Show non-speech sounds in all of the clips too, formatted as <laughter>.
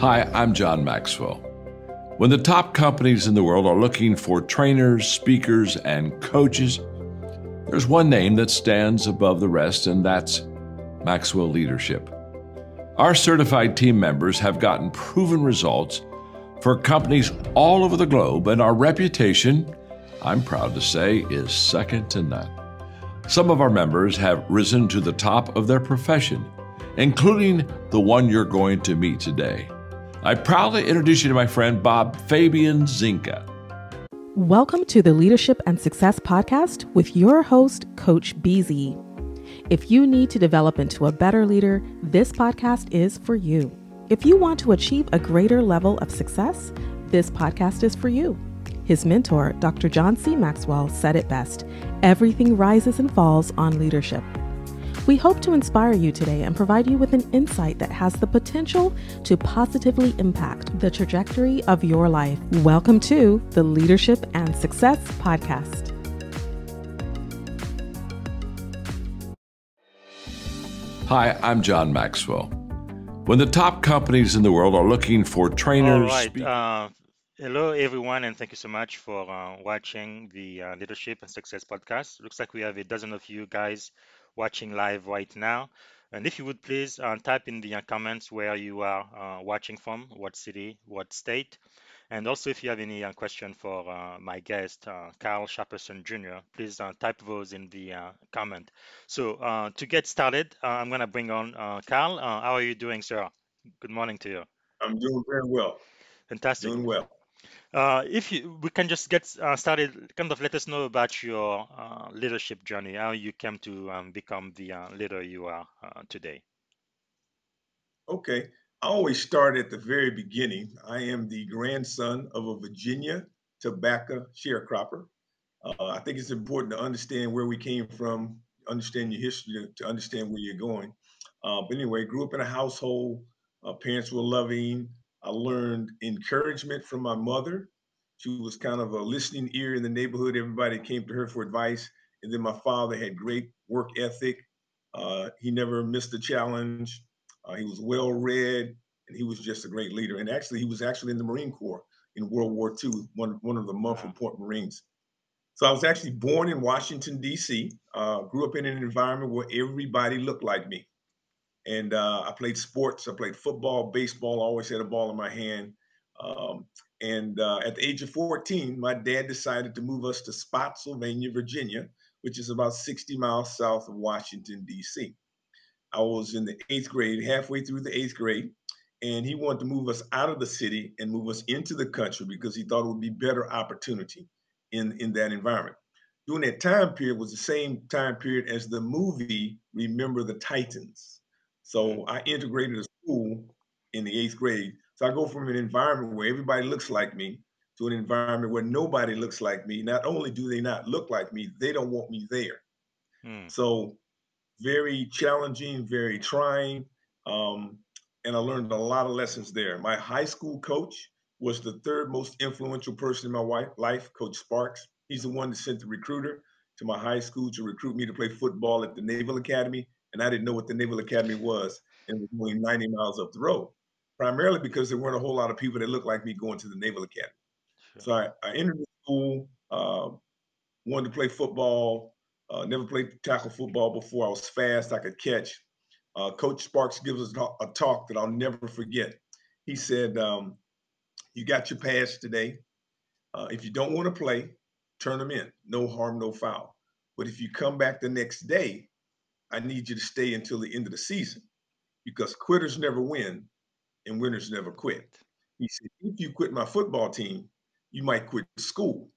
Hi, I'm John Maxwell. When the top companies in the world are looking for trainers, speakers, and coaches, there's one name that stands above the rest, and that's Maxwell Leadership. Our certified team members have gotten proven results for companies all over the globe, and our reputation, I'm proud to say, is second to none. Some of our members have risen to the top of their profession, including the one you're going to meet today. I proudly introduce you to my friend Bob Fabien Zinga. Welcome to the Leadership and Success Podcast with your host, Coach BZ. If you need to develop into a better leader, this podcast is for you. If you want to achieve a greater level of success, this podcast is for you. His mentor, Dr. John C. Maxwell, said it best everything rises and falls on leadership. We hope to inspire you today and provide you with an insight that has the potential to positively impact the trajectory of your life. Welcome to the Leadership and Success Podcast. Hi, I'm John Maxwell. When the top companies in the world are looking for trainers, All right. Uh, hello, everyone, and thank you so much for uh, watching the uh, Leadership and Success podcast. Looks like we have a dozen of you guys watching live right now. And if you would please uh, type in the uh, comments where you are uh, watching from, what city, what state. And also, if you have any uh, question for uh, my guest, uh, Carl Sharperson Jr., please uh, type those in the uh, comment. So uh, to get started, uh, I'm going to bring on uh, Carl. Uh, how are you doing, sir? Good morning to you. I'm doing very well. Fantastic. Doing well. Uh, if you, we can just get uh, started, kind of let us know about your uh, leadership journey, how you came to um, become the uh, leader you are uh, today. Okay. I always start at the very beginning. I am the grandson of a Virginia tobacco sharecropper. Uh, I think it's important to understand where we came from, understand your history to, understand where you're going. But anyway, grew up in a household. Parents were loving. I learned encouragement from my mother. She was kind of a listening ear in the neighborhood. Everybody came to her for advice. And then my father had great work ethic. Uh, he never missed a challenge. Uh, he was well read, and he was just a great leader. And actually, he was actually in the Marine Corps in World War II, one, one of the Montford Point Marines. So I was actually born in Washington, D.C., uh, grew up in an environment where everybody looked like me. And uh, I played sports. I played football, baseball, I always had a ball in my hand. Um, and uh, at the age of 14, my dad decided to move us to Spotsylvania, Virginia, which is about 60 miles south of Washington, D.C. I was in the eighth grade, halfway through the eighth grade, and he wanted to move us out of the city and move us into the country because he thought it would be better opportunity in, in that environment. During that time period was the same time period as the movie Remember the Titans. So I integrated a school in the eighth grade. So I go from an environment where everybody looks like me to an environment where nobody looks like me. Not only do they not look like me, they don't want me there. Hmm. So very challenging, very trying. Um, and I learned a lot of lessons there. My high school coach was the third most influential person in my wi- life, Coach Sparks. He's the one that sent the recruiter to my high school to recruit me to play football at the Naval Academy. And I didn't know what the Naval Academy was and was only 90 miles up the road, primarily because there weren't a whole lot of people that looked like me going to the Naval Academy. Sure. So I, I entered the school, uh, wanted to play football, uh, never played tackle football before. I was fast, I could catch. Uh, Coach Sparks gives us a talk- a talk that I'll never forget. He said, um, You got your pass today. Uh, if you don't want to play, turn them in. No harm, no foul. But if you come back the next day, I need you to stay until the end of the season because quitters never win and winners never quit. He said, If you quit my football team, you might quit school.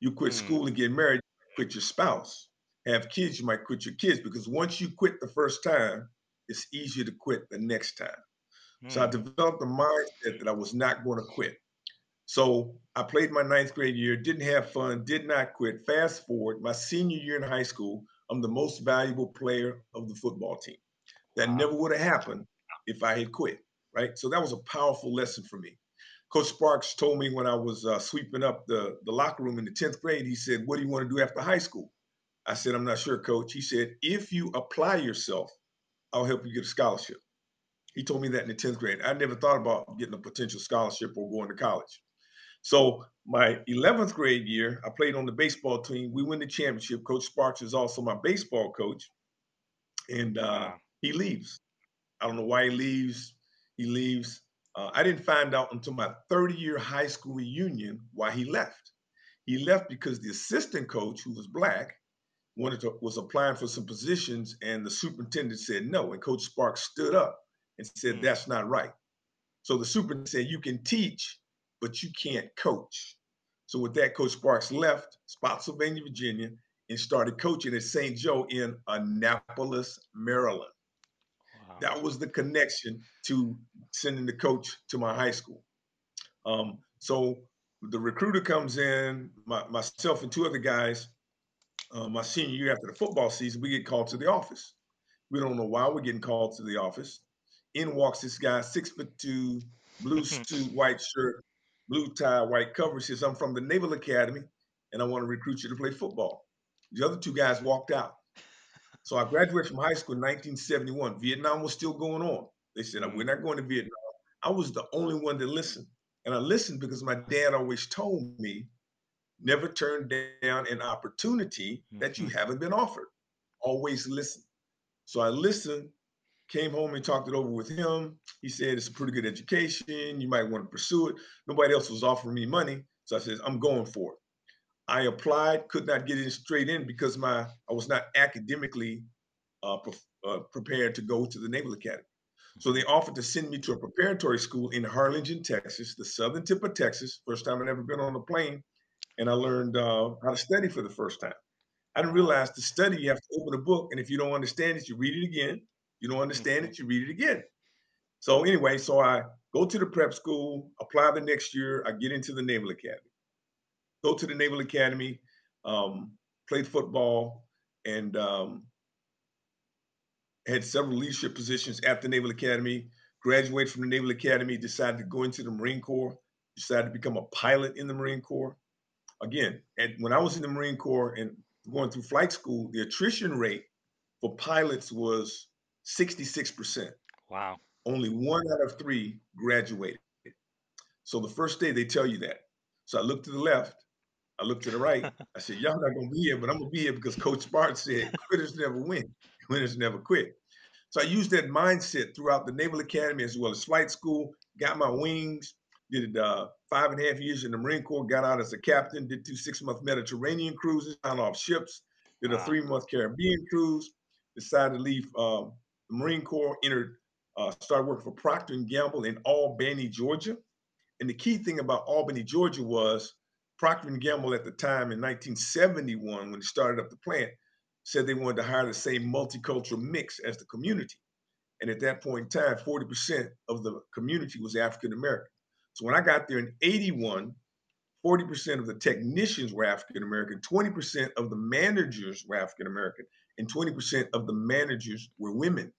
You quit Hmm. school and get married, you quit your spouse. Have kids, you might quit your kids because once you quit the first time, it's easier to quit the next time. So I Hmm. developed a mindset that I was not going to quit. So I played my ninth grade year, didn't have fun, did not quit. Fast forward, my senior year in high school, I'm the most valuable player of the football team. That Wow. never would have happened if I had quit, right? So that was a powerful lesson for me. Coach Sparks told me when I was uh, sweeping up the, the locker room in the 10th grade, he said, What do you want to do after high school? I said, I'm not sure, coach. He said, If you apply yourself, I'll help you get a scholarship. He told me that in the 10th grade. I never thought about getting a potential scholarship or going to college. So my 11th grade year, I played on the baseball team. We win the championship. Coach Sparks is also my baseball coach, and uh, he leaves. I don't know why he leaves. He leaves. Uh, I didn't find out until my 30 year high school reunion why he left. He left because the assistant coach, who was black, wanted to was applying for some positions, and the superintendent said no. And Coach Sparks stood up and said, mm. "That's not right." So the superintendent said, "You can teach, but you can't coach." So with that, Coach Sparks left Spotsylvania, Virginia, and started coaching at St. Joe in Annapolis, Maryland. Wow. That was the connection to sending the coach to my high school. Um, so the recruiter comes in, my, myself and two other guys, uh, my senior year after the football season, we get called to the office. We don't know why we're getting called to the office. In walks this guy, six foot two, blue <laughs> suit, white shirt, blue tie, white cover. Says, I'm from the Naval Academy and I want to recruit you to play football. The other two guys walked out. So I graduated from high school in 1971. Vietnam was still going on. They said, We're not going to Vietnam. I was the only one to listen. And I listened because my dad always told me never turn down an opportunity that you mm-hmm. haven't been offered. Always listen. So I listened, came home and talked it over with him. He said, It's a pretty good education. You might want to pursue it. Nobody else was offering me money. So I said, I'm going for it. I applied, could not get in straight in because my I was not academically uh, pre- uh, prepared to go to the Naval Academy. So they offered to send me to a preparatory school in Harlingen, Texas, the southern tip of Texas. First time I'd ever been on a plane, and I learned uh, how to study for the first time. I didn't realize to study you have to open a book, and if you don't understand it, you read it again. You don't understand it, you read it again. So anyway, so I go to the prep school, apply the next year, I get into the Naval Academy go to the Naval Academy, um, played football, and um, had several leadership positions at the Naval Academy. Graduated from the Naval Academy, decided to go into the Marine Corps, decided to become a pilot in the Marine Corps. Again, and when I was in the Marine Corps and going through flight school, the attrition rate for pilots was 66%. Wow. Only one out of three graduated. So the first day they tell you that. So I looked to the left I looked to the right. <laughs> I said, Y'all not gonna be here, but I'm gonna be here because Coach Sparks said <laughs> quitters never win, winners never quit. So I used that mindset throughout the Naval Academy as well as flight school, got my wings, did uh, five and a half years in the Marine Corps, got out as a captain, did two six month Mediterranean cruises, on off ships, did a wow. three month Caribbean cruise, decided to leave uh, the Marine Corps, entered, uh, started working for Procter and Gamble in Albany, Georgia. And the key thing about Albany, Georgia was Procter & Gamble at the time in 1971, when they started up the plant, said they wanted to hire the same multicultural mix as the community. And at that point in time, 40% of the community was African American. So when I got there in 81, 40% of the technicians were African American, 20% of the managers were African American, and 20% of the managers were women.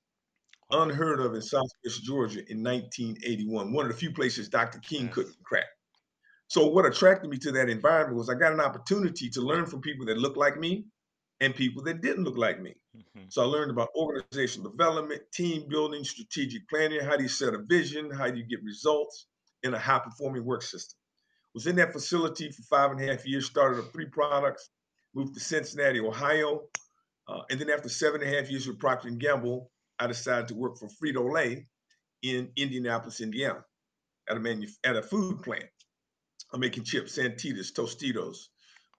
Unheard of in Southwest Georgia in 1981. One of the few places Dr. King yes. couldn't crack. So what attracted me to that environment was I got an opportunity to learn from people that looked like me and people that didn't look like me. Mm-hmm. So I learned about organizational development, team building, strategic planning, how do you set a vision, how do you get results in a high performing work system. Was in that facility for five and a half years, started up three products, moved to Cincinnati, Ohio. Uh, and then after seven and a half years with Procter & Gamble, I decided to work for Frito-Lay in Indianapolis, Indiana at a, manu- at a food plant. I'm making chips, Santitas, Tostitos.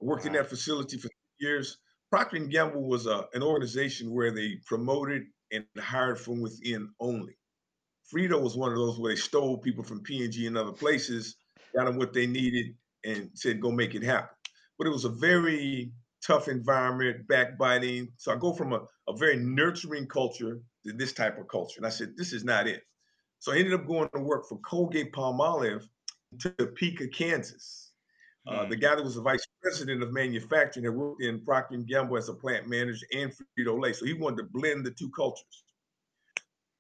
I worked wow. in that facility for years. Procter & Gamble was a, an organization where they promoted and hired from within only. Frito was one of those where they stole people from P&G and other places, got them what they needed, and said, go make it happen. But it was a very tough environment, backbiting. So I go from a, a very nurturing culture to this type of culture. And I said, this is not it. So I ended up going to work for Colgate Palmolive Topeka, Kansas. Uh, the mm. guy that was the vice president of manufacturing had worked in Procter & Gamble as a plant manager and Frito-Lay. So he wanted to blend the two cultures.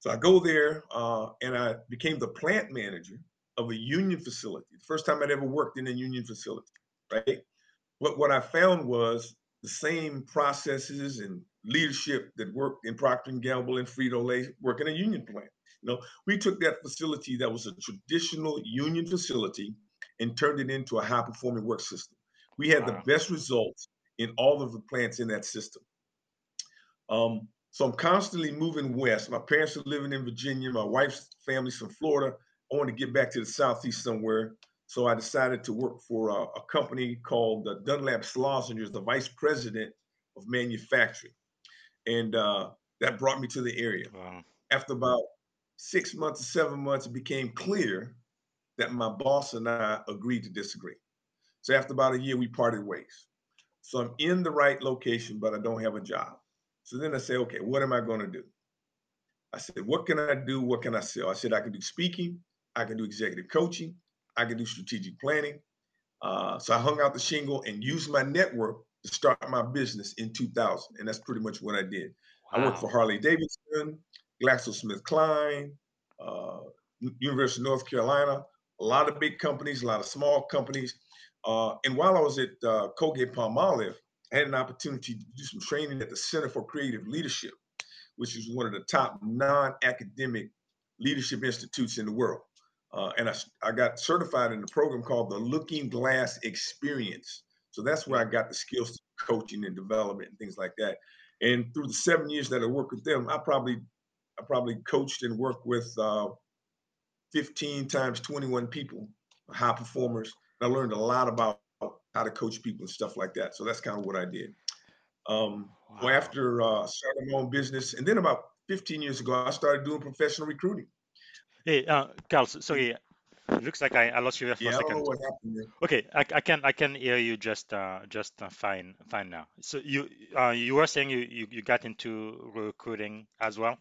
So I go there uh, and I became the plant manager of a union facility. The first time I'd ever worked in a union facility, right? But what I found was the same processes and leadership that worked in Procter & Gamble and Frito-Lay work in a union plant. You know, we took that facility that was a traditional union facility and turned it into a high performing work system. We had wow. the best results in all of the plants in that system. Um, so I'm constantly moving west. My parents are living in Virginia. My wife's family's from Florida. I want to get back to the southeast somewhere. So I decided to work for a, a company called Dunlop Slazenger, the vice president of manufacturing, and uh, that brought me to the area. Wow. After about six months or seven months, it became clear that my boss and I agreed to disagree. So after about a year, we parted ways. So I'm in the right location, but I don't have a job. So then I say, okay, what am I going to do? I said, what can I do? What can I sell? I said, I can do speaking, I can do executive coaching, I can do strategic planning. Uh, so I hung out the shingle and used my network to start my business in 2000. And that's pretty much what I did. Wow. I worked for Harley Davidson, GlaxoSmithKline, uh, University of North Carolina, a lot of big companies, a lot of small companies. Uh, and while I was at uh, Colgate Palmolive, I had an opportunity to do some training at the Center for Creative Leadership, which is one of the top non-academic leadership institutes in the world. Uh, and I, I got certified in a program called the Looking Glass Experience. So that's where I got the skills to coaching and development and things like that. And through the seven years that I worked with them, I probably I probably coached and worked with uh, 15 times 21 people, high performers. I learned a lot about how to coach people and stuff like that. So that's kind of what I did. Um, wow. well, after uh, starting my own business, and then about 15 years ago, I started doing professional recruiting. Hey, uh, Carl, sorry, looks like I, I lost you there for yeah, a second. Okay, I, I can I can hear you just uh, just uh, fine fine now. So you uh, you were saying you, you, you got into recruiting as well.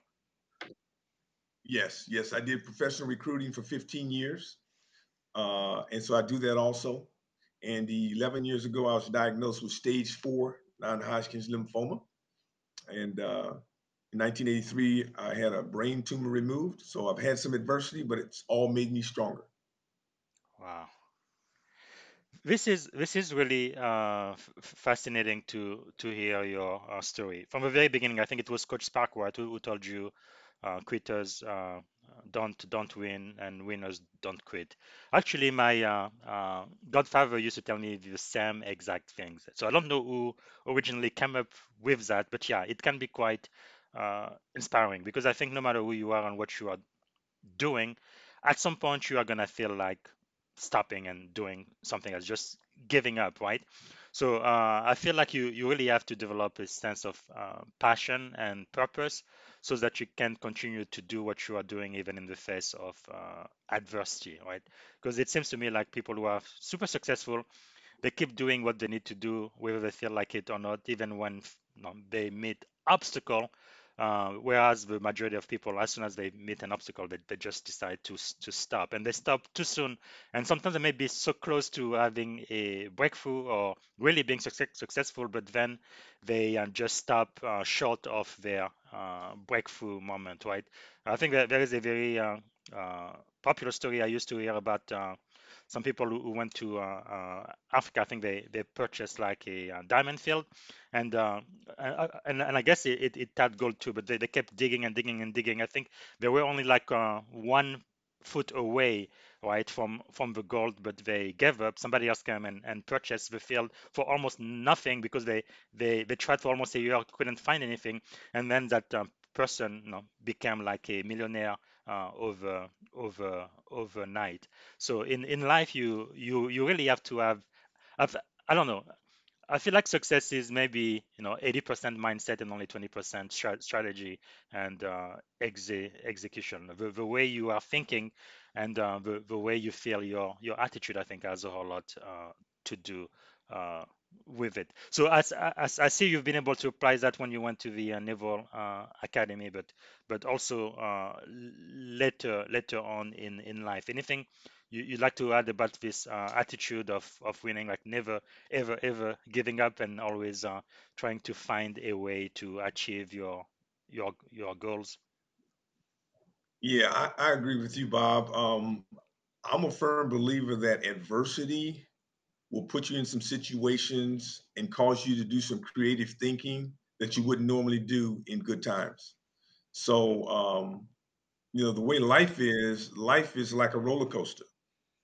Yes, yes, I did professional recruiting for 15 years, uh, and so I do that also. And 11 years ago, I was diagnosed with stage four non-Hodgkin's lymphoma, and uh, in 1983, I had a brain tumor removed. So I've had some adversity, but it's all made me stronger. Wow. This is this is really uh, f- fascinating to to hear your uh, story from the very beginning. I think it was Coach Sparkwatt who, who told you uh, quitters uh, don't don't win and winners don't quit. Actually, my uh, uh, godfather used to tell me the same exact things. So I don't know who originally came up with that, but yeah, it can be quite uh, inspiring because I think no matter who you are and what you are doing, at some point you are gonna feel like stopping and doing something else, just giving up, right? So uh, I feel like you you really have to develop a sense of uh, passion and purpose so that you can continue to do what you are doing even in the face of uh, adversity, right? Because it seems to me like people who are super successful, they keep doing what they need to do, whether they feel like it or not, even when you know, they meet obstacle uh, whereas the majority of people, as soon as they meet an obstacle, they, they just decide to to stop, and they stop too soon. And sometimes they may be so close to having a breakthrough or really being success, successful, but then they uh, just stop uh, short of their uh, breakthrough moment, right? I think that there is a very uh, uh, popular story I used to hear about some people who, went to uh, uh, Africa, I think they, they purchased like a, a diamond field, and uh, and and I guess it, it, it, had gold too, but they, they kept digging and digging and digging. I think they were only like one foot away right from from the gold but they gave up. Somebody else came and, and purchased the field for almost nothing because they they they tried for almost a year couldn't find anything. And then that person you know, became like a millionaire uh, over over overnight. So in in life, you you you really have to have, have I don't know. I feel like success is maybe you know 80% mindset and only 20% strategy and uh, exe- execution. The, the way you are thinking and uh, the, the way you feel your your attitude, I think, has a whole lot uh, to do uh, with it. So as, as I see you've been able to apply that when you went to the uh, Naval uh, Academy, but but also uh, later later on in in life. Anything you, you'd like to add about this uh, attitude of of winning, like never ever ever giving up and always uh, trying to find a way to achieve your your your goals? Yeah, I, I agree with you, Bob. Um, I'm a firm believer that adversity will put you in some situations and cause you to do some creative thinking that you wouldn't normally do in good times. So um, you know, the way life is, life is like a roller coaster.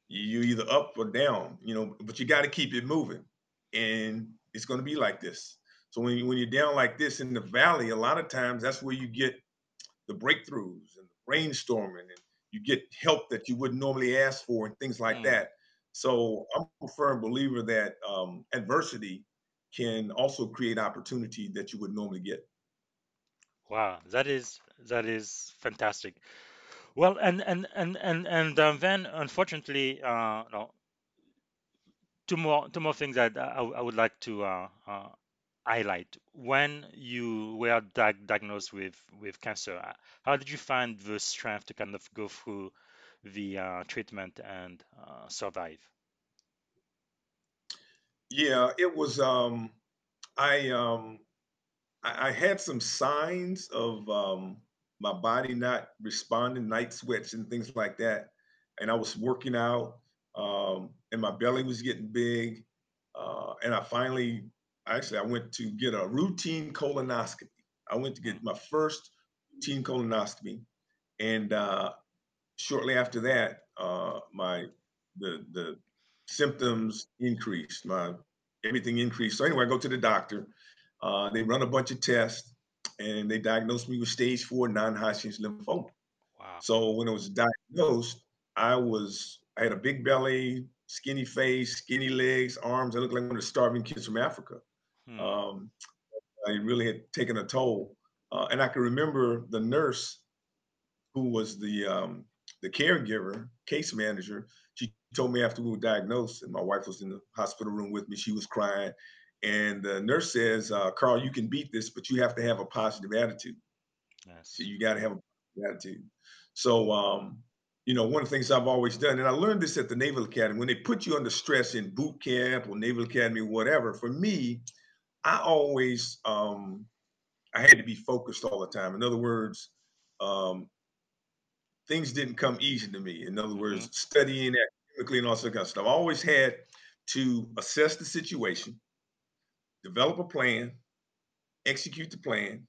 You either up or down, you know, but you got to keep it moving, and it's going to be like this. So when you, when you're down like this in the valley, a lot of times that's where you get the breakthroughs and the brainstorming, and you get help that you wouldn't normally ask for, and things like Mm. that. So I'm a firm believer that um, adversity can also create opportunity that you would normally get. Wow, that is that is fantastic. Well, and and and and and um, then unfortunately, uh, no, two more two more things that I, I would like to uh, uh, highlight. When you were diag diagnosed with with cancer, uh, how did you find the strength to kind of go through the uh, treatment and uh, survive? Yeah, it was. Um, I um, I, I had some signs of um, my body not responding, night sweats and things like that. And I was working out, um, and my belly was getting big. Uh, and I finally, actually, I went to get a routine colonoscopy. I went to Mm, get my first routine colonoscopy, and uh, shortly after that, uh, my the the symptoms increased. My everything increased. So anyway, I go to the doctor. Uh, they run a bunch of tests, and they diagnosed me with stage four non-Hodgkin's lymphoma. Wow. So when it was diagnosed, I was I had a big belly, skinny face, skinny legs, arms. I looked like one of the starving kids from Africa. Hmm. Um, I really had taken a toll, uh, and I can remember the nurse who was the um, the caregiver, case manager. She told me after we were diagnosed, and my wife was in the hospital room with me. She was crying, and the nurse says, uh, "Carl, you can beat this, but you have to have a positive attitude. So you got to have a positive attitude." So, um, you know, one of the things I've always done, and I learned this at the Naval Academy, when they put you under stress in boot camp or Naval Academy, whatever. For me, I always um, I had to be focused all the time. In other words, um, things didn't come easy to me. In other words, studying academically and all that kind of stuff. I always had to assess the situation, develop a plan, execute the plan,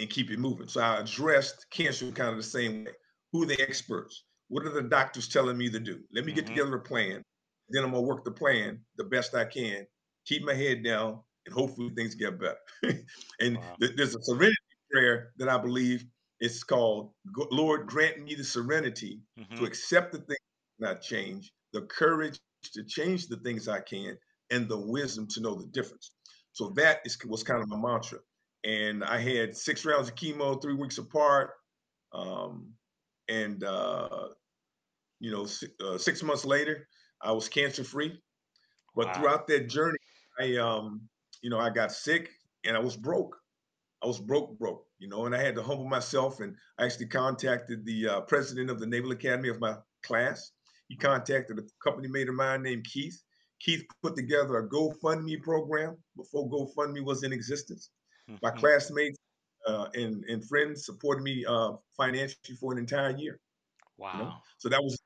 and keep it moving. So I addressed cancer kind of the same way. Who are the experts? What are the doctors telling me to do? Let me get hmm together a plan. Then I'm gonna work the plan the best I can, keep my head down, and hopefully things get better. <laughs> and Wow. th- there's a serenity prayer that I believe it's called Lord, grant me the serenity to hmm accept the things not change, the courage to change the things I can, and the wisdom to know the difference. So that is was kind of my mantra. And I had six rounds of chemo, three weeks apart. Um, and uh, you know, si- uh, six months later, I was cancer free. But Wow. throughout that journey, I um, you know, I got sick and I was broke. I was broke, broke, you know, and I had to humble myself. And I actually contacted the uh, president of the Naval Academy of my class. He contacted a company mate of mine named Keith. Keith put together a GoFundMe program before GoFundMe was in existence. My mhm. classmates uh, and, and friends supported me uh, financially for an entire year, you know. Wow. So that was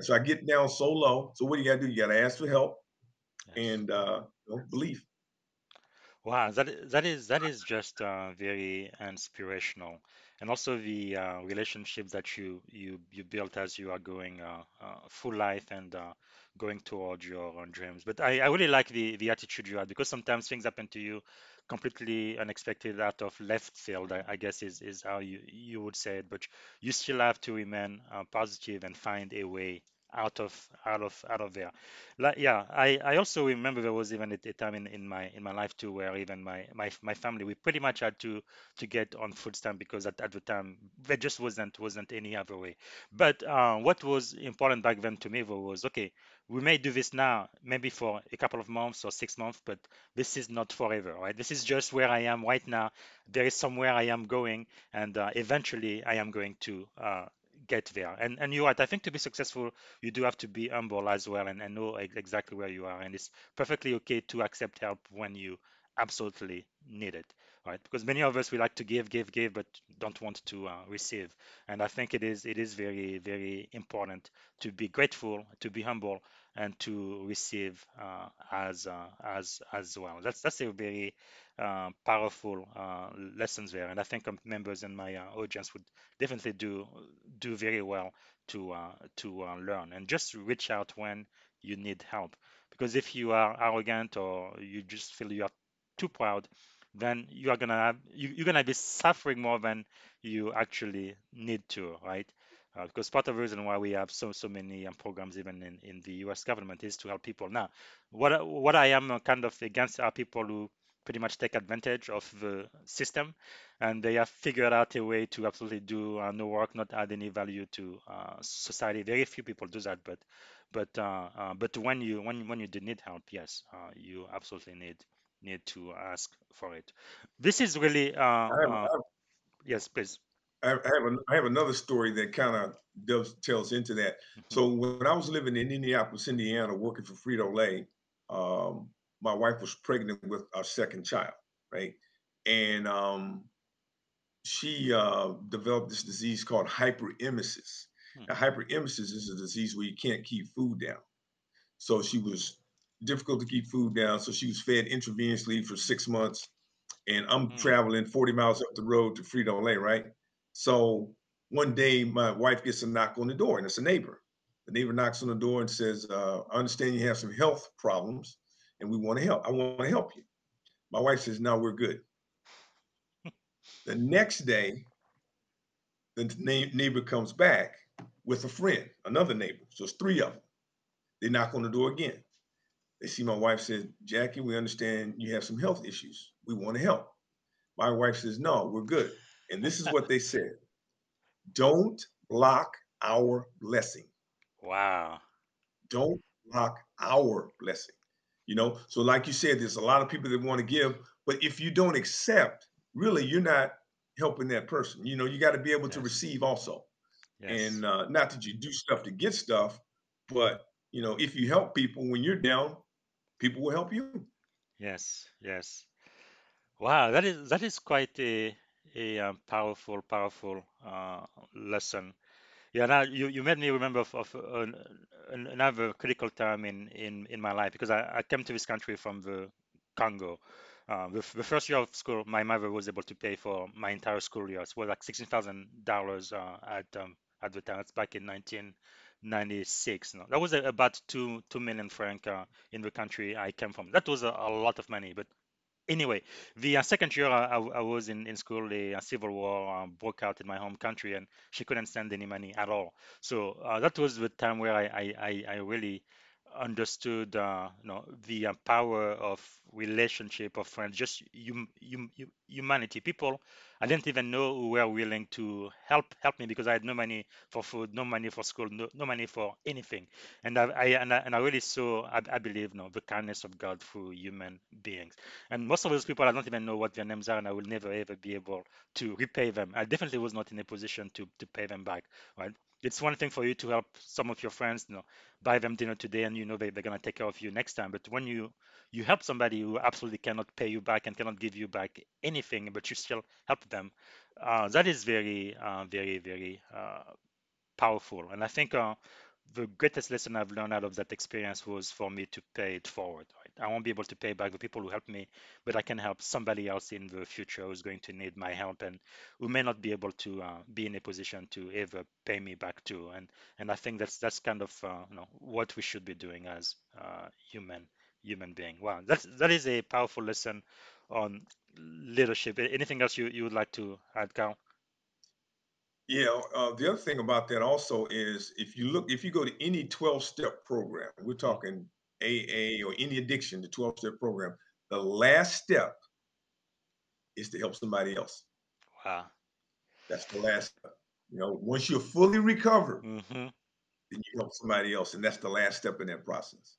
so I get down so low. So what do you got to do? You got to ask for help Yes. and uh, you know, believe. Wow, that that is that is just uh, very inspirational, and also the uh, relationships that you you you built as you are going uh, uh, full life and uh, going towards your own dreams. But I, I really like the the attitude you had because sometimes things happen to you completely unexpected out of left field. I, I guess is is how you you would say it. But you still have to remain uh, positive and find a way out of out of out of there. Like, yeah, I, I also remember there was even a, a time in, in my in my life too where even my, my my family we pretty much had to to get on food stamp because at, at the time there just wasn't wasn't any other way. But uh, what was important back then to me was okay, we may do this now, maybe for a couple of months or six months, but this is not forever, right? This is just where I am right now. There is somewhere I am going, and uh, eventually I am going to uh, get there. And and you're right. I think to be successful you do have to be humble as well and, and know exactly where you are. And it's perfectly okay to accept help when you absolutely need it, right? Because many of us we like to give, give, give, but don't want to uh, receive. And I think it is it is very very important to be grateful, to be humble, and to receive uh, as uh, as as well. That's that's a very uh, powerful uh, lessons there, and I think members in my uh, audience would definitely do do very well to uh, to learn and just reach out when you need help. Because if you are arrogant or you just feel you are too proud, then you are gonna have, you, you're gonna be suffering more than you actually need to, right? Uh, because part of the reason why we have so so many um, programs even in, in the U.S. government is to help people. Now, what what I am kind of against are people who pretty much take advantage of the system, and they have figured out a way to absolutely do uh, no work, not add any value to uh, society. Very few people do that, but but uh, uh but when you when when you do need help, yes, uh, you absolutely need need to ask for it. This is really I have, have, yes, please. I have, I have another story that kind of dovetails into that. Mm-hmm. So when I was living in Indianapolis, Indiana, working for Frito Lay, um, my wife was pregnant with our second child, right? And um, she uh, developed this disease called hyperemesis. Hmm. Now, hyperemesis is a disease where you can't keep food down. So she was difficult to keep food down. So she was fed intravenously for six months. And I'm hmm. traveling 40 miles up the road to Frito Lay, right? So one day my wife gets a knock on the door and it's a neighbor. The neighbor knocks on the door and says, uh, I understand you have some health problems and we want to help. I want to help you. My wife says, No, we're good. the next day, the neighbor comes back with a friend, another neighbor. So it's three of them. They knock on the door again. They see my wife says, Jackie, we understand you have some health issues. We want to help. My wife says, No, we're good. And this is what they said Don't block our blessing. Wow. Don't block our blessing. You know, so like you said, there's a lot of people that want to give, but if you don't accept, really, you're not helping that person. You know, you got to be able yes. to receive also. Yes. And uh, not that you do stuff to get stuff, but you know, if you help people when you're down, people will help you. Yes, yes. Wow, that is that is quite a a um, powerful, powerful uh, lesson. Yeah, now you, you made me remember of, of an, another critical time in, in, in my life because I, I came to this country from the Congo. Uh, the, the, first year of school, my mother was able to pay for my entire school year. It was like sixteen thousand uh, dollars at um, at the time. It's back in 1996. No, that was about two two million franc uh, in the country I came from. That was a, a lot of money, but anyway, the uh, second year I, I, was in, in school, the uh, civil war uh, broke out in my home country, and she couldn't send any money at all. So uh, that was the time where I, I, I really understood uh, you know the power of relationship of friends just you, you, you, humanity. People i didn't even know who were willing to help help me because i had no money for food no money for school no, no money for anything. And I, I, and I and I really saw I, I believe know, the kindness of God through human beings. And most of those people I don't even know what their names are and I will never ever be able to repay them. I definitely was not in a position to to pay them back right? It's one thing for you to help some of your friends, you know, buy them dinner today, and you know they, they're gonna take care of you next time. But when you you help somebody who absolutely cannot pay you back and cannot give you back anything, but you still help them, uh, that is very, uh, very, very uh, powerful. And I think uh, the greatest lesson I've learned out of that experience was for me to pay it forward. Right? I won't be able to pay back the people who helped me, but I can help somebody else in the future who's going to need my help and who may not be able to uh, be in a position to ever pay me back too. And and I think that's that's kind of uh, you know what we should be doing as uh, human human being. Wow, that's that is a powerful lesson on leadership. Anything else you, you would like to add, Carl? Yeah, uh, the other thing about that also is if you look, if you go to any 12 step program, we're talking AA or any addiction, the 12 step program, the last step is to help somebody else. Wow. That's the last step. You know, once you're fully recovered, mm-hmm. then you help somebody else. And that's the last step in that process.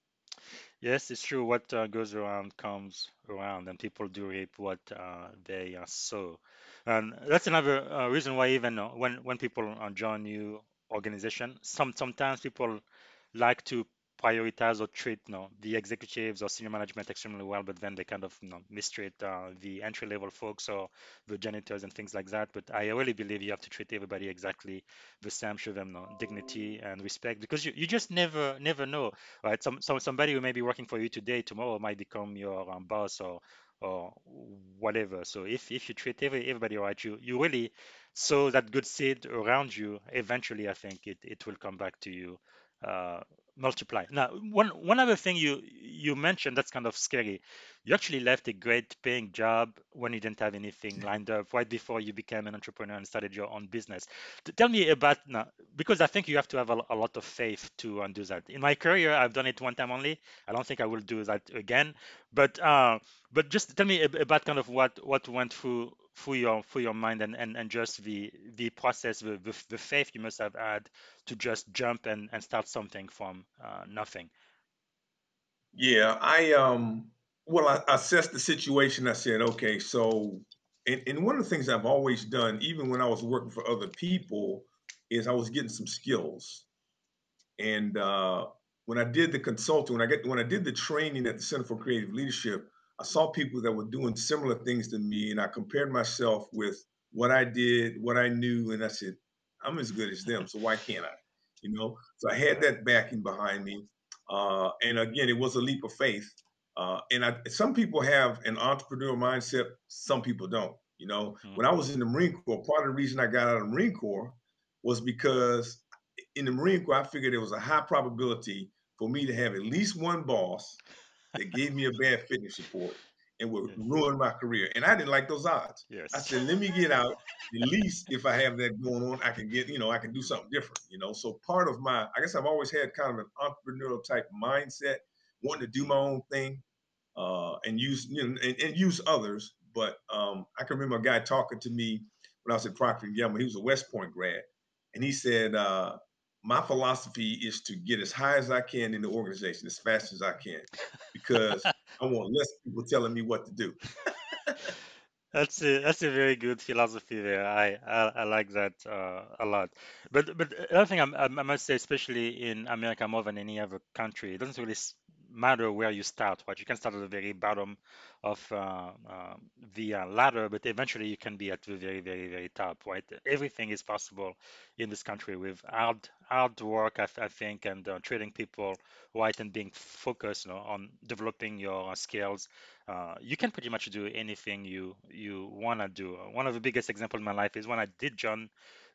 Yes, it's true. What uh, goes around comes around, and people do reap what uh, they uh, sow. And that's another uh, reason why even uh, when when people uh, join new organization, some sometimes people like to prioritize or treat you know, the executives or senior management extremely well, but then they kind of you know, mistreat uh, the entry level folks or the janitors and things like that. But I really believe you have to treat everybody exactly the same, show them you know, dignity and respect because you, you just never never know, right? Some, some somebody who may be working for you today, tomorrow might become your um, boss or or whatever. So if, if you treat every, everybody right, you, you really sow that good seed around you. Eventually, I think it, it will come back to you uh, multiply. Now, one one other thing you you mentioned that's kind of scary. You actually left a great paying job when you didn't have anything lined up right before you became an entrepreneur and started your own business. Tell me about now, because I think you have to have a, a lot of faith to undo that. In my career, I've done it one time only. I don't think I will do that again. But uh, but just tell me about kind of what what went through through your through your mind and, and, and just the the process the, the, the faith you must have had to just jump and, and start something from uh, nothing. Yeah i um well I, assessed the situation. I said okay so and, and one of the things i've always done even when i was working for other people is i was getting some skills. And uh when i did the consulting when i get when i did the training at the center for creative leadership I saw people that were doing similar things to me, and I compared myself with what I did, what I knew, and I said, I'm as good as them, so why can't I? You know, so I had that backing behind me, uh, and again, it was a leap of faith. Uh, and I, some people have an entrepreneurial mindset, some people don't. You know, mm-hmm. when I was in the Marine Corps, part of the reason I got out of the Marine Corps was because in the Marine Corps, I figured there was a high probability for me to have at least one boss that gave me a bad fitness report and would ruin my career. And I didn't like those odds. Yes. I said, let me get out. At least if I have that going on, I can get, you know, I can do something different, you know. So part of my, I guess I've always had kind of an entrepreneurial type mindset, wanting to do my own thing uh, and use, you know, and, and use others. But um, I can remember a guy talking to me when I was at Procter & Gamble. He was a West Point grad. And he said, uh, my philosophy is to get as high as I can in the organization as fast as I can because <laughs> I want less people telling me what to do. <laughs> that's a that's a very good philosophy there. I I, I like that uh, a lot. But but another thing I, I must say, especially in America more than any other country, it doesn't really matter where you start. Right, you can start at the very bottom of uh, uh, the uh, ladder, but eventually you can be at the very, very, very top, right? Everything is possible in this country with hard, hard work, I, I think, and uh, treating people right and being focused you know, on developing your skills. Uh, you can pretty much do anything you you want to do. One of the biggest examples in my life is when I did join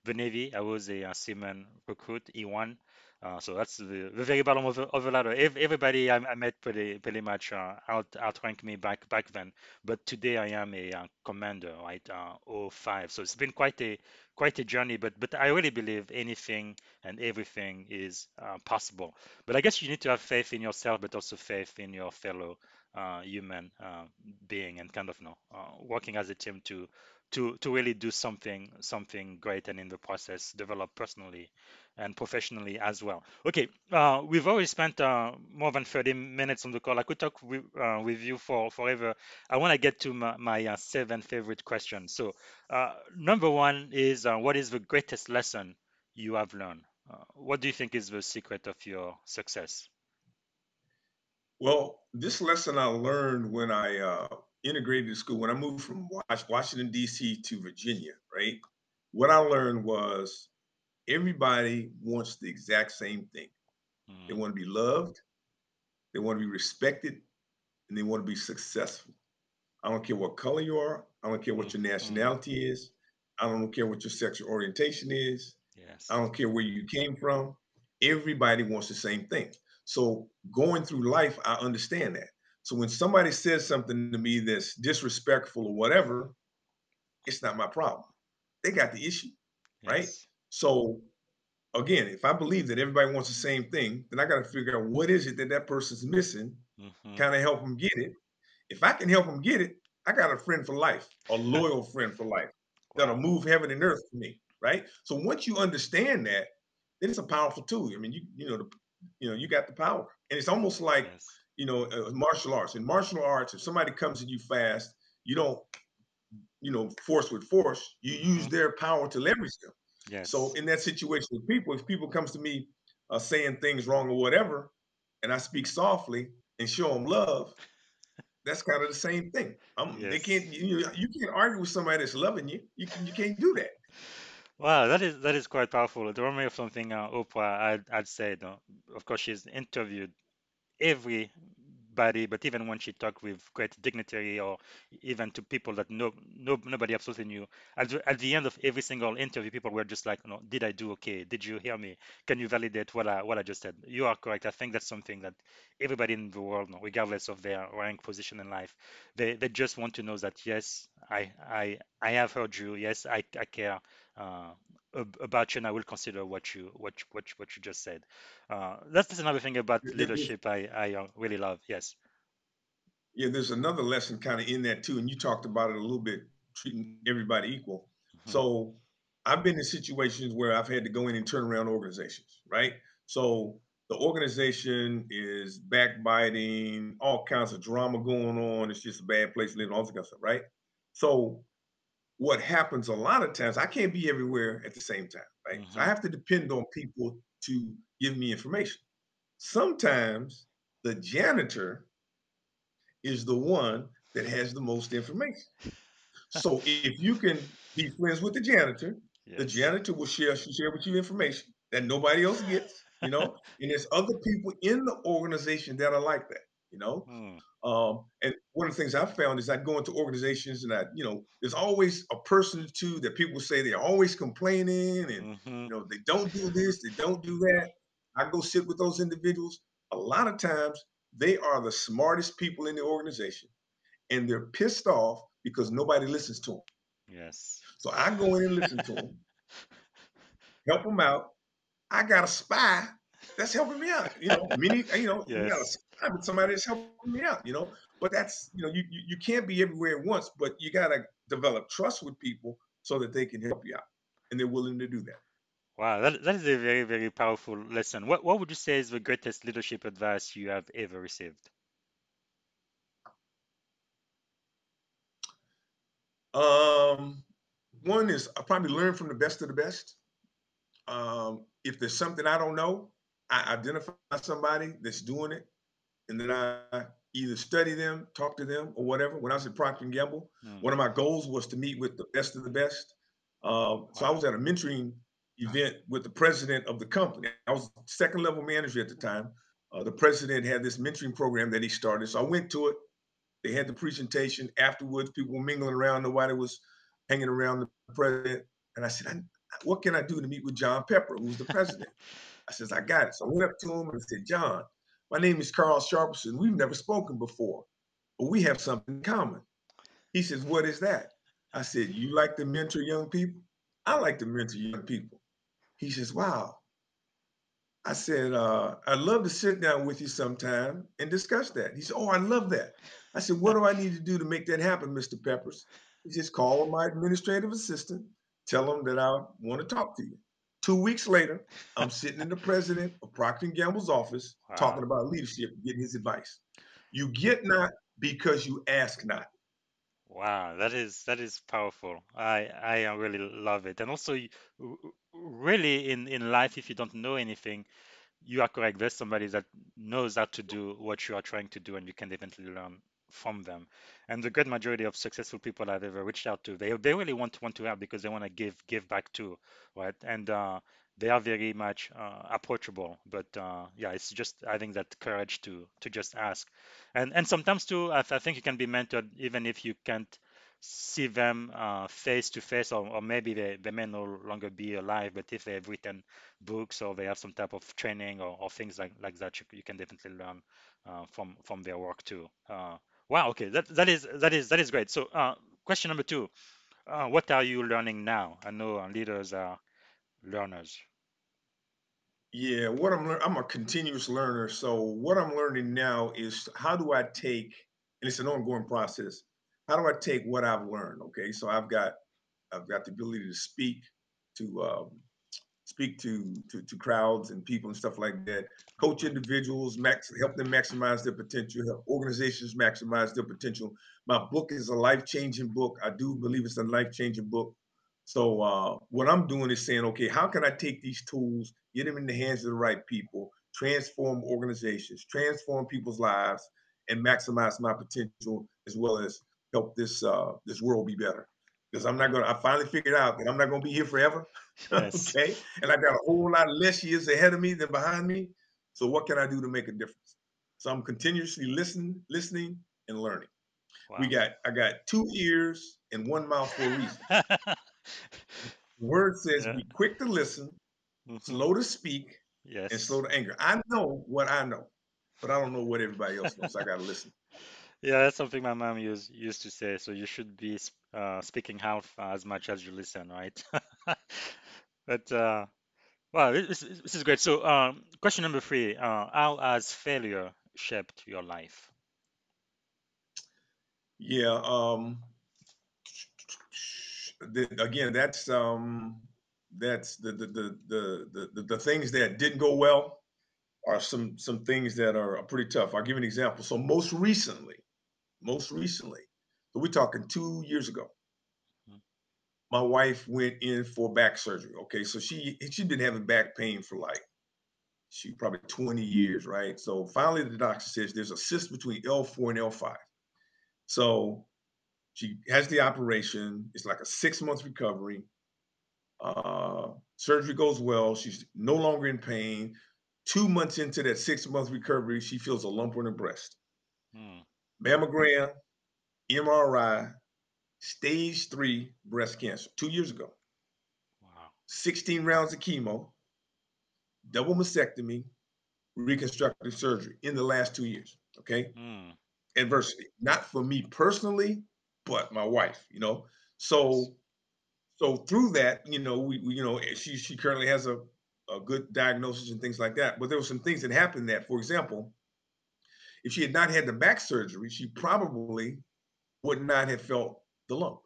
the Navy. I was a, a seaman recruit, E1. Uh, so that's the, the, very bottom of the, of the ladder. Everybody I, I, met pretty pretty much uh, out outrank me back back then, but today I am a uh, commander, right? Uh, 05. So it's been quite a quite a journey, but but I really believe anything and everything is uh, possible. But I guess you need to have faith in yourself, but also faith in your fellow human being, and kind of you know, working as a team to to to really do something something great and in the process develop personally and professionally as well. Okay, uh, we've already spent uh, more than 30 minutes on the call. I could talk with, uh, with you for forever. I want to get to my, my uh, seven favorite questions. So, uh, number one is uh, what is the greatest lesson you have learned? what do you think is the secret of your success? Well, this lesson I learned when I integrated school, when I moved from Washington, D.C. to Virginia, right? What I learned was everybody wants the exact same thing. Mm. They want to be loved, they want to be respected, and they want to be successful. I don't care what color you are, I don't care what your mm-hmm. nationality is, I don't care what your sexual orientation is, yes. I don't care where you came from. Everybody wants the same thing. So going through life, I understand that. So when somebody says something to me that's disrespectful or whatever, it's not my problem. They got the issue, yes. right? So again, if I believe that everybody wants the same thing, then I got to figure out what is it that that person's missing, mm-hmm. kind of help them get it. If I can help them get it, I got a friend for life, a <laughs> loyal friend for life that'll move heaven and earth for me, right? So once you understand that, then it's a powerful tool. I mean, you you know the you know you got the power, and it's almost like yes you know, uh, martial arts. In martial arts, if somebody comes at you fast, you don't, you know, force with force. You use mm-hmm. their power to leverage them. Yes. So in that situation with people, if people comes to me uh, saying things wrong or whatever, and I speak softly and show them love, that's kind of the same thing. Um, They can't Yes. you you can't argue with somebody that's loving you. You can you can't do that. Wow, that is that is quite powerful. It reminds me of something uh, Oprah had, had said. uh, Of course, she's interviewed everybody, but even when she talked with great dignitary or even to people that no, no nobody absolutely knew, at the, at the end of every single interview, people were just like, no, did I do okay? Did you hear me? Can you validate what I what I just said? You are correct. I think that's something that everybody in the world, regardless of their rank, position in life, they, they just want to know that yes, I I I have heard you. Yes, I I care. Uh, about you, and I will consider what you what you- what what you just said. Uh, that's, another thing about There- there- There's leadership I I uh, really love. Yes. yeah, there's another lesson kind of in that too, and you talked about it a little bit, treating everybody equal. Mhm. So I've been in situations where I've had to go in and turn around organizations, right? So the organization is backbiting, all kinds of drama going on. It's just a bad place to live, all this kind of stuff, right? So what happens a lot of times, I can't be everywhere at the same time, right? So I Mhm. have to depend on people to give me information. Sometimes the janitor is the one that has the most information. So if you can be friends with the janitor, the janitor will share share with you information that nobody else gets, you know. <laughs> And there's other people in the organization that are like that, you know. Hmm. Um, and one of the things I've found is I go into organizations and I, you know, there's always a person or two that people say they're always complaining and Mhm. you know they don't do this, they don't do that. I go sit with those individuals. A lot of times they are the smartest people in the organization and they're pissed off because nobody listens to them. Yes. So I go in and listen to them, help them out. I got a spy that's helping me out. You know, many, you know, you got a Yes. Spy, but somebody that's helping me out, you know. But that's, you know, you, you, you can't be everywhere at once, but you got to develop trust with people so that they can help you out. And they're willing to do that. Wow, that, that is a very, very powerful lesson. What what would you say is the greatest leadership advice you have ever received? Um, one is I probably learn from the best of the best. Um, if there's something I don't know, I identify somebody that's doing it, and then I either study them, talk to them, or whatever. When I was at Procter and Gamble, Hmm. one of my goals was to meet with the best of the best. Uh, so I was at a mentoring event with the president of the company. I was second level manager at the time. Uh, the president had this mentoring program that he started, so I went to it. They had the presentation afterwards. People were mingling around. Nobody was hanging around the president. And I said, I, "What can I do to meet with John Pepper, who's the president?" <laughs> I says, "I got it." So I went up to him and I said, "John, my name is Carl Sharperson. We've never spoken before, but we have something in common." He says, "What is that?" I said, "You like to mentor young people? I like to mentor young people." He says, "Wow." I said, uh, I'd love to sit down with you sometime and discuss that. He said, Oh, I love that. I said, What do I need to do to make that happen, Mr. Peppers? He just call my administrative assistant, tell him that I want to talk to you. Two weeks later, I'm sitting in the president of Procter & Gamble's office talking about leadership, getting his advice. You get not because you ask not. Wow, that is that is powerful. I I uh, really love it. And also, you, r- r- really in in life, if you don't know anything, you are correct. There's somebody that knows how to do what you are trying to do, and you can definitely learn from them. And the great majority of successful people I've ever reached out to, they they really want to want to help because they want to give give back too, right? And uh, they are very much uh, approachable. But uh, yeah, it's just having that courage to to just ask. And and sometimes too, I, I think you can be mentored even if you can't see them uh, face to face, or, or maybe they, they may no longer be alive, but if they have written books or they have some type of training or, or things like, like that, you, you can definitely learn uh, from from their work too. Uh, wow, okay, that that is that is that is great. So, uh, question number two, uh, what are you learning now? I know uh, leaders are learners. Yeah, what I'm learning, I'm a continuous learner. So what I'm learning now is how do I take, and it's an ongoing process. How do I take what I've learned? Okay, so I've got I've got the ability to speak to um, speak to, to to crowds and people and stuff like that. Coach individuals, max help them maximize their potential. Help organizations maximize their potential. My book is a life changing book. I do believe it's a life changing book. So uh, what I'm doing is saying, okay, how can I take these tools, get them in the hands of the right people, transform organizations, transform people's lives, and maximize my potential as well as help this uh, this world be better. Because I'm not gonna. I finally figured out that I'm not gonna be here forever. <laughs> Yes. okay, and I got a whole lot less years ahead of me than behind me. So what can I do to make a difference? So I'm continuously listening, listening, and learning. We got I got two ears and one mouth for a reason. <laughs> Word says, Yeah. "Be quick to listen, Mhm. slow to speak, and slow to anger." I know what I know, but I don't know what everybody else knows. I got to listen. <laughs> Yeah, that's something my mom used used to say. So you should be uh, speaking half as much as you listen, right? <laughs> But uh, wow, this, this is great. So, um, question number three: uh, How has failure shaped your life? Yeah. Um. The, again, that's um. That's the the, the the the the the things that didn't go well are some some things that are pretty tough. I'll give you an example. So most recently, most recently, so we're talking two years ago. Mhm. My wife went in for back surgery. Okay, so she she'd been having back pain for like she probably 20 years, right? So finally the doctor says there's a cyst between L4 and L5. So she has the operation. It's like a six month recovery. Uh, surgery goes well. She's no longer in pain. Two months into that six month recovery, she feels a lump on her breast. Hmm. Mammogram, MRI, stage three breast cancer. Two years ago. Wow. 16 rounds of chemo, double mastectomy, reconstructive surgery in the last two years. Okay. Hmm. Adversity. Not for me personally, but my wife, you know. So so through that, you know, we, we you know, she she currently has a, a good diagnosis and things like that. But there were some things that happened that, for example, if she had not had the back surgery, she probably would not have felt the lump.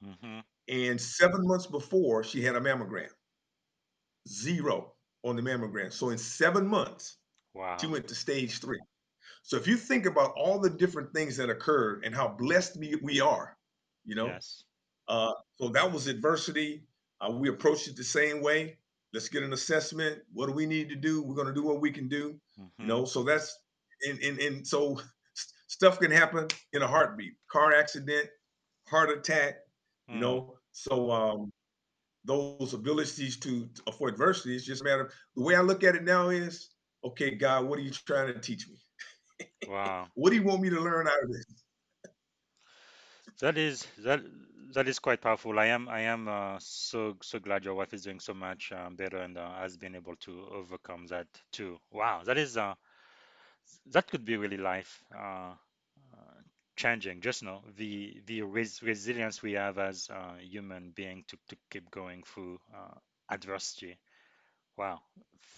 hmm And seven months before, she had a mammogram, zero on the mammogram. So in seven months, she went to stage three. So if you think about all the different things that occurred and how blessed we, we are, you know, Yes. uh, so that was adversity. Uh, we approached it the same way. Let's get an assessment. What do we need to do? We're going to do what we can do. You hmm know, so that's and and, and so stuff can happen in a heartbeat. Car accident, heart attack. You Hmm. know, so um, those abilities to, to for adversity is just a matter. of The way I look at it now is, okay, God, what are you trying to teach me? Wow. <laughs> What do you want me to learn out of this? That is that that is quite powerful. I am I am uh, so so glad your wife is doing so much um, better and uh, has been able to overcome that too. Wow, that is uh that could be really life uh, uh, changing. Just know the the res resilience we have as uh, human being to to keep going through uh, adversity. Wow,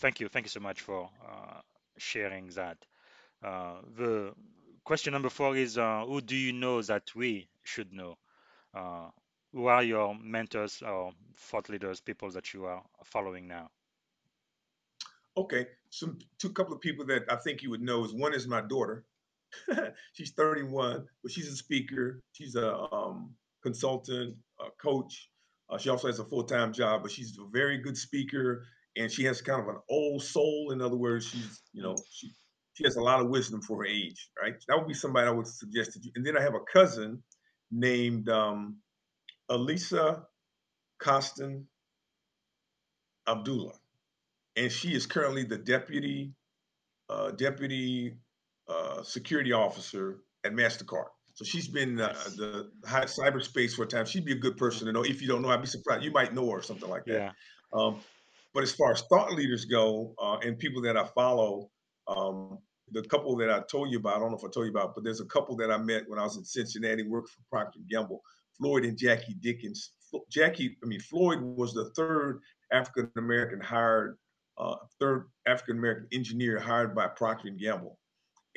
thank you, thank you so much for uh, sharing that. The question number four is who do you know that we should know? Who are your mentors or thought leaders, people that you are following now? Okay, some two couple of people that I think you would know is one is my daughter. <laughs> she's 31, but she's a speaker. She's a um, consultant, a coach. Uh, she also has a full time job, but she's a very good speaker, and she has kind of an old soul. In other words, she's you know she she has a lot of wisdom for her age. Right, that would be somebody I would suggest to you. And then I have a cousin named um, Elisa Costin Abdullah, and she is currently the deputy uh, deputy uh, security officer at Mastercard. So she's been uh, the high cyberspace for a time. She'd be a good person to know. If you don't know, I'd be surprised. You might know her or something like that. Yeah. Um, but as far as thought leaders go uh, and people that I follow, um, the couple that I told you about, I don't know if I told you about, but there's a couple that I met when I was in Cincinnati, worked for Procter Gamble, Floyd and Jackie Dickens. Jackie, I mean Floyd was the third African American hired, uh, third African American engineer hired by Procter and Gamble.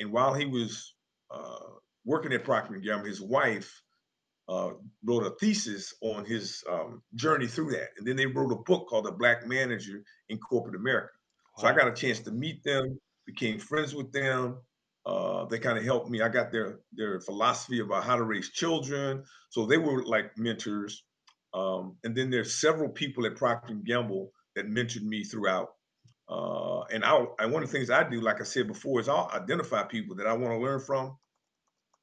And while he was uh, working at Procter and Gamble, his wife uh, wrote a thesis on his um, journey through that. And then they wrote a book called The Black Manager in Corporate America. So I got a chance to meet them, became friends with them. Uh, they kind of helped me. I got their their philosophy about how to raise children. So they were like mentors. Um, and then there's several people at Procter and Gamble that mentored me throughout Uh, and I, and one of the things I do, like I said before, is I'll identify people that I want to learn from,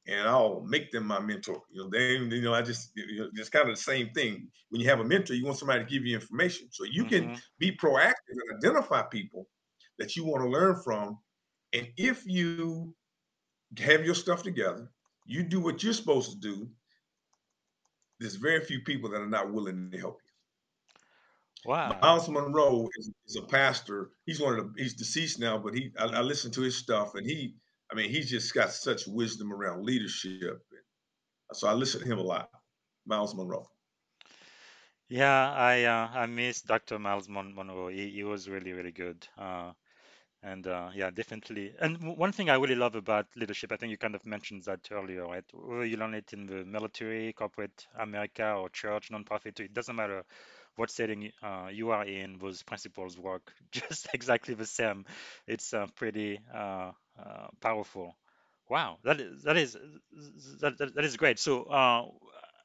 and I'll make them my mentor. You know, they, you know, I just, you know, it's kind of the same thing. When you have a mentor, you want somebody to give you information, so you can hmm be proactive and identify people that you want to learn from. And if you have your stuff together, you do what you're supposed to do. There's very few people that are not willing to help you. Wow. Myles Munroe is, is a pastor. He's one of the he's deceased now, but he I, I listen to his stuff and he I mean he's just got such wisdom around leadership. So I listen to him a lot. Myles Munroe. Yeah, I uh, I miss Dr. Myles Mon Munroe. He, he was really, really good. Uh, and uh, yeah, definitely. And one thing I really love about leadership, I think you kind of mentioned that earlier, right? Whether you learn it in the military, corporate America, or church, nonprofit, it doesn't matter what setting uh, you are in, those principles work <laughs> just exactly the same. It's uh, pretty uh, uh, powerful. Wow, that is that is that, that, is great. So, uh,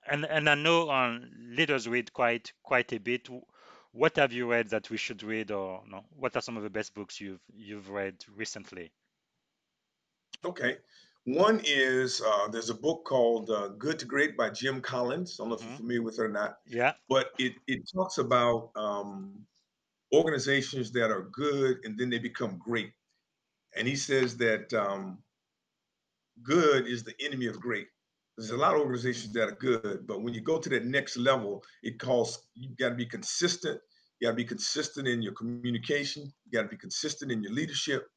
and and I know um, leaders read quite quite a bit. What have you read that we should read, or? What are some of the best books you've you've read recently? Okay. One is uh, there's a book called uh, Good to Great by Jim Collins. I don't know if you're hmm familiar with it or not, Yeah. but it it talks about um, organizations that are good and then they become great. And he says that um, good is the enemy of great. There's a lot of organizations that are good, but when you go to that next level, it calls you got to be consistent. You got to be consistent in your communication. You got to be consistent in your leadership.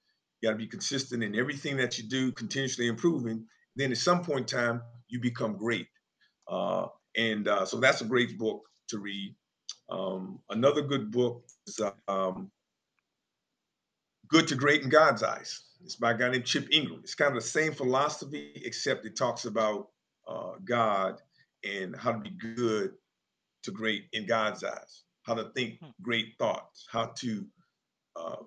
You got to be consistent in everything that you do, continuously improving. Then at some point in time, you become great. Uh, and uh, so that's a great book to read. Um, another good book is um, Good to Great in God's Eyes. It's by a guy named Chip Ingram. It's kind of the same philosophy, except it talks about uh, God and how to be good to great in God's eyes, how to think Hmm. great thoughts, how to uh,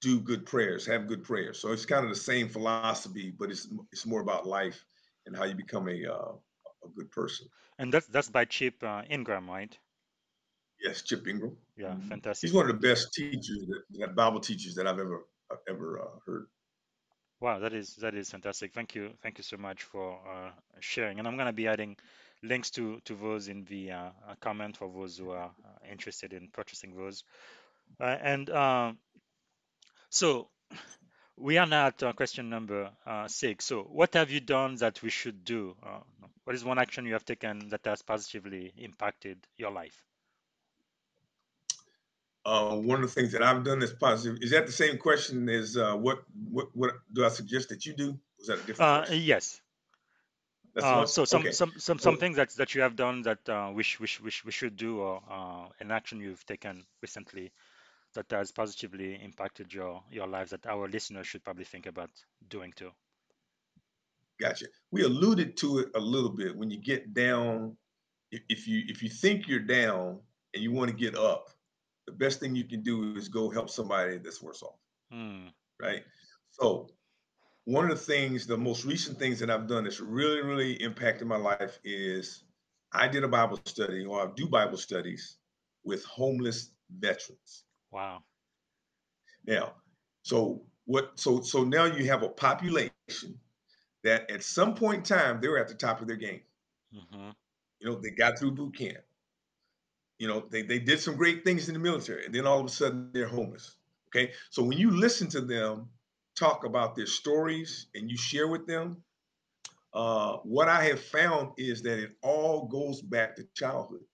do good prayers, have good prayers. So it's kind of the same philosophy, but it's it's more about life and how you become a uh, a good person. And that's that's by Chip uh, Ingram, right? Yes, Chip Ingram. Yeah, Mhm. fantastic. He's one of the best teachers, that, that Bible teachers that I've ever I've ever uh, heard. Wow, that is that is fantastic. Thank you, thank you so much for uh, sharing. And I'm gonna be adding links to to those in the uh, uh, comment for those who are uh, interested in purchasing those. Uh, and um, so we are now at uh, question number uh, six. So what have you done that we should do? Uh, what is one action you have taken that has positively impacted your life? Uh, one of the things that I've done that's positive is that the same question as uh, what what what do I suggest that you do? Was that a different Uh, question? yes. Uh, so some Okay. some some So some things that that you have done that uh, we, sh- we, sh- we, sh- we should do or uh, an action you've taken recently that has positively impacted your your life that our listeners should probably think about doing too. Gotcha. We alluded to it a little bit when you get down. If, if you if you think you're down and you want to get up, the best thing you can do is go help somebody that's worse off, Hmm. right? So one of the things, the most recent things that I've done that's really really impacted my life is I did a Bible study or I do Bible studies with homeless veterans. Wow. Now, so what? So so now you have a population that at some point in time they were at the top of their game. hmm You know, they got through boot camp. You know, they, they did some great things in the military, and then all of a sudden they're homeless. Okay. So when you listen to them talk about their stories and you share with them, uh, what I have found is that it all goes back to childhood.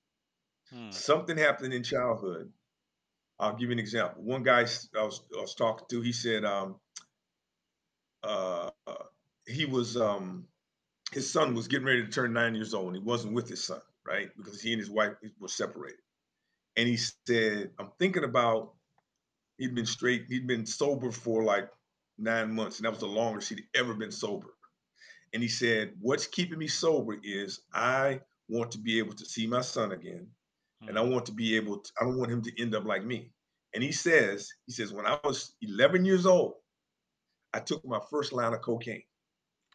Hmm. Something happened in childhood. I'll give you an example. One guy I was, I was talking to, he said um, uh, he was um, his son was getting ready to turn nine years old and he wasn't with his son, right? Because he and his wife were separated. And he said, I'm thinking about he'd been straight, he'd been sober for like nine months, and that was the longest he'd ever been sober. And he said, What's keeping me sober is I want to be able to see my son again. And I Hmm. want to be able to, I don't want him to end up like me. And he says, he says, when I was 11 years old, I took my first line of cocaine.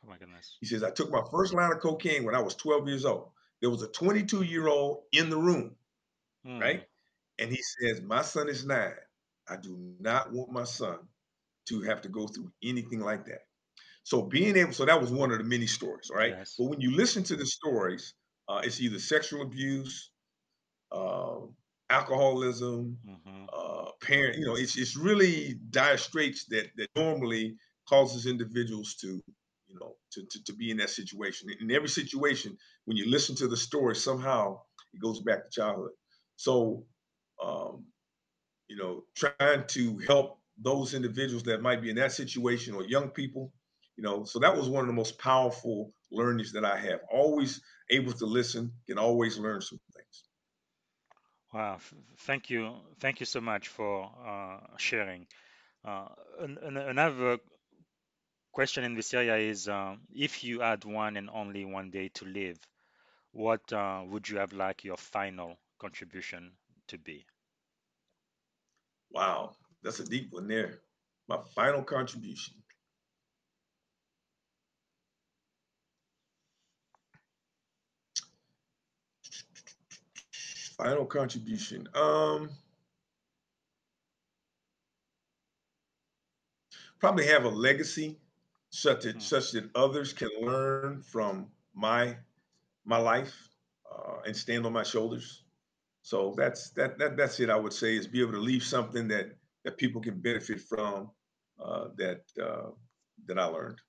Oh my goodness. He says, I took my first line of cocaine when I was 12 years old. There was a 22 year old in the room, Hmm. right? And he says, My son is nine. I do not want my son to have to go through anything like that. So being able, so that was one of the many stories, right? Yes. But when you listen to the stories, uh, it's either sexual abuse, uh, alcoholism, hmm uh, parent, you know, it's it's really dire straits that that normally causes individuals to, you know, to, to, to be in that situation. In every situation, when you listen to the story, somehow it goes back to childhood. So, um, you know, trying to help those individuals that might be in that situation or young people, you know, so that was one of the most powerful learnings that I have. Always able to listen, can always learn some things. Wow. Thank you. Thank you so much for uh, sharing. Uh, an, an- another question in this area is um, if you had one and only one day to live, what uh, would you have like your final contribution to be? Wow, that's a deep one there. My final contribution. Final contribution. Um, probably have a legacy such that Hmm. such that others can learn from my my life uh, and stand on my shoulders. So that's that, that that's it. I would say is be able to leave something that that people can benefit from uh, that uh, that I learned.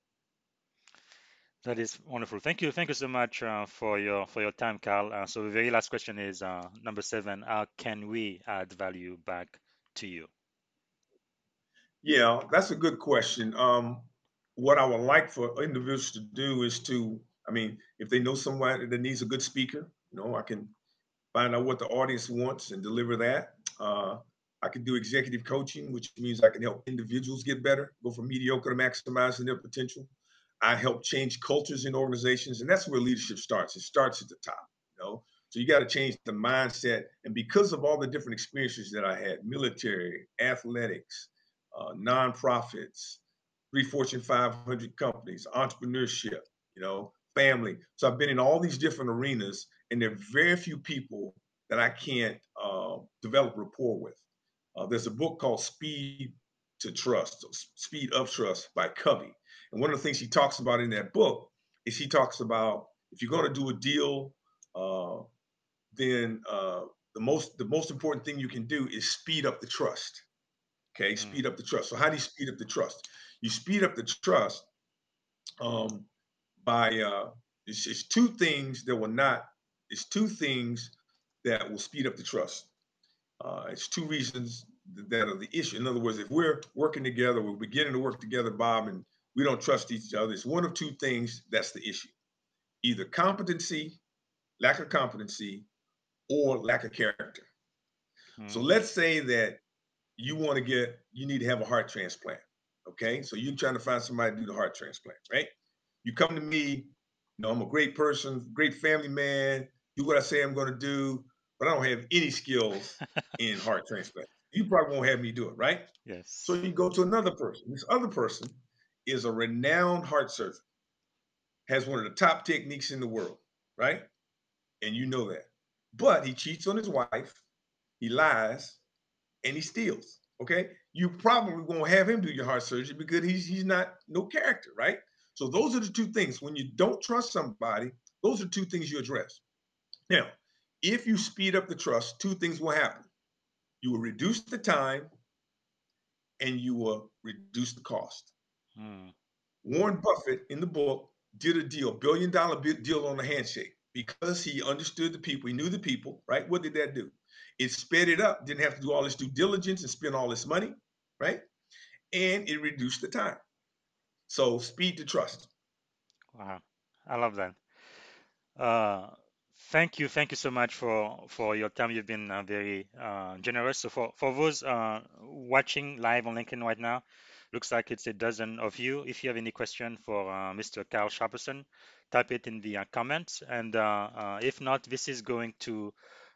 That is wonderful. Thank you. Thank you so much uh, for your for your time, Carl. Uh, so the very last question is uh, number seven. How can we add value back to you? Yeah, that's a good question. Um, what I would like for individuals to do is to, I mean, if they know somebody that needs a good speaker, you know, I can find out what the audience wants and deliver that. Uh, I can do executive coaching, which means I can help individuals get better, go from mediocre to maximizing their potential. I help change cultures in organizations, and that's where leadership starts. It starts at the top, you know. So you got to change the mindset. And because of all the different experiences that I had, military, athletics, uh, nonprofits, three Fortune 500 companies, entrepreneurship, you know, family. So I've been in all these different arenas, and there are very few people that I can't uh, develop rapport with. Uh, there's a book called Speed to Trust, Speed of Trust by Covey. And one of the things he talks about in that book is he talks about if you're going to do a deal, uh, then uh, the most the most important thing you can do is speed up the trust. Okay, Mm, speed up the trust. So how do you speed up the trust? You speed up the trust um, by uh, it's, it's two things that will not. It's two things that will speed up the trust. Uh, it's two reasons that are the issue. In other words, if we're working together, we're beginning to work together, Bob, and we don't trust each other, it's one of two things that's the issue either competency, lack of competency, or lack of character. So mm, let's say that you want to get, you need to have a heart transplant. Okay. So you're trying to find somebody to do the heart transplant, right? You come to me, you know, I'm a great person, great family man, do what I say I'm going to do, but I don't have any skills <laughs> in heart transplant. You probably won't have me do it, right? Yes. So you go to another person. This other person is a renowned heart surgeon, has one of the top techniques in the world, right? And you know that. But he cheats on his wife, he lies, and he steals. Okay. You probably won't have him do your heart surgery because he's he's not no character, right? So those are the two things. When you don't trust somebody, those are two things you address. Now, if you speed up the trust, two things will happen. You will reduce the time and you will reduce the cost. Mm, Warren Buffett in the book did a deal, billion dollar deal on a handshake because he understood the people. He knew the people, right? What did that do? It sped it up, didn't have to do all this due diligence and spend all this money, right? And it reduced the time. So speed to trust. wow. I love that. Uh, thank you, thank you so much for for your time. You've been uh, very uh, generous. So for for those uh, watching live on LinkedIn right now, looks like it's a dozen of you. If you have any question for uh, Mr. Carl Sharperson, type it in the uh, comments. And uh, uh, if not, this is going to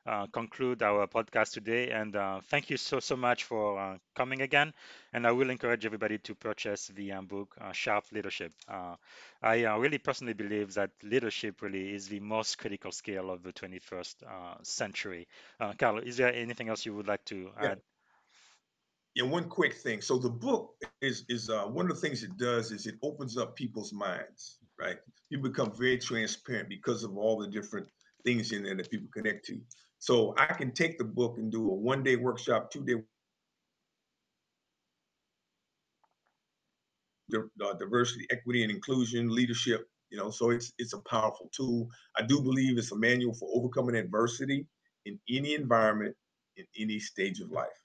uh, conclude our podcast today. And uh, thank you so so much for uh, coming again. And I will encourage everybody to purchase the um, book uh, Sharp Leadership. Uh, I uh, really personally believe that leadership really is the most critical skill of the 21st uh, century. Uh, Carl, is there anything else you would like to Yeah. add? Yeah, one quick thing. So the book is is uh, one of the things it does is it opens up people's minds, right? You become very transparent because of all the different things in there that people connect to. So I can take the book and do a one day workshop, two day uh, diversity, equity, and inclusion, leadership. You know, so it's it's a powerful tool. I do believe it's a manual for overcoming adversity in any environment, in any stage of life.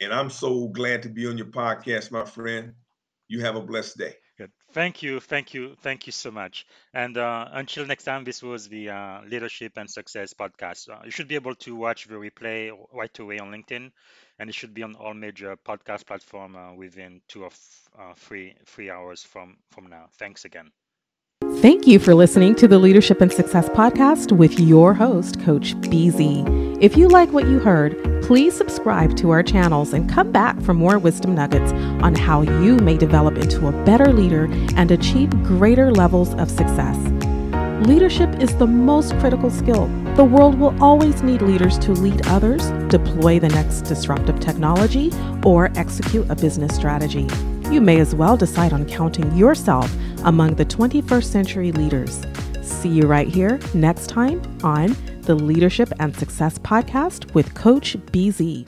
And I'm so glad to be on your podcast, my friend. You have a blessed day. Good. Thank you. Thank you. Thank you so much. And uh, until next time, this was the uh, Leadership and Success podcast. Uh, you should be able to watch the replay right away on LinkedIn, and it should be on all major podcast platform uh, within two or uh, three three hours from from now. Thanks again. Thank you for listening to the Leadership and Success Podcast with your host, Coach BZ. If you like what you heard, please subscribe to our channels and come back for more wisdom nuggets on how you may develop into a better leader and achieve greater levels of success. Leadership is the most critical skill. The world will always need leaders to lead others, deploy the next disruptive technology, or execute a business strategy. You may as well decide on counting yourself among the 21st century leaders. See you right here next time on the Leadership and Success Podcast with Coach BZ.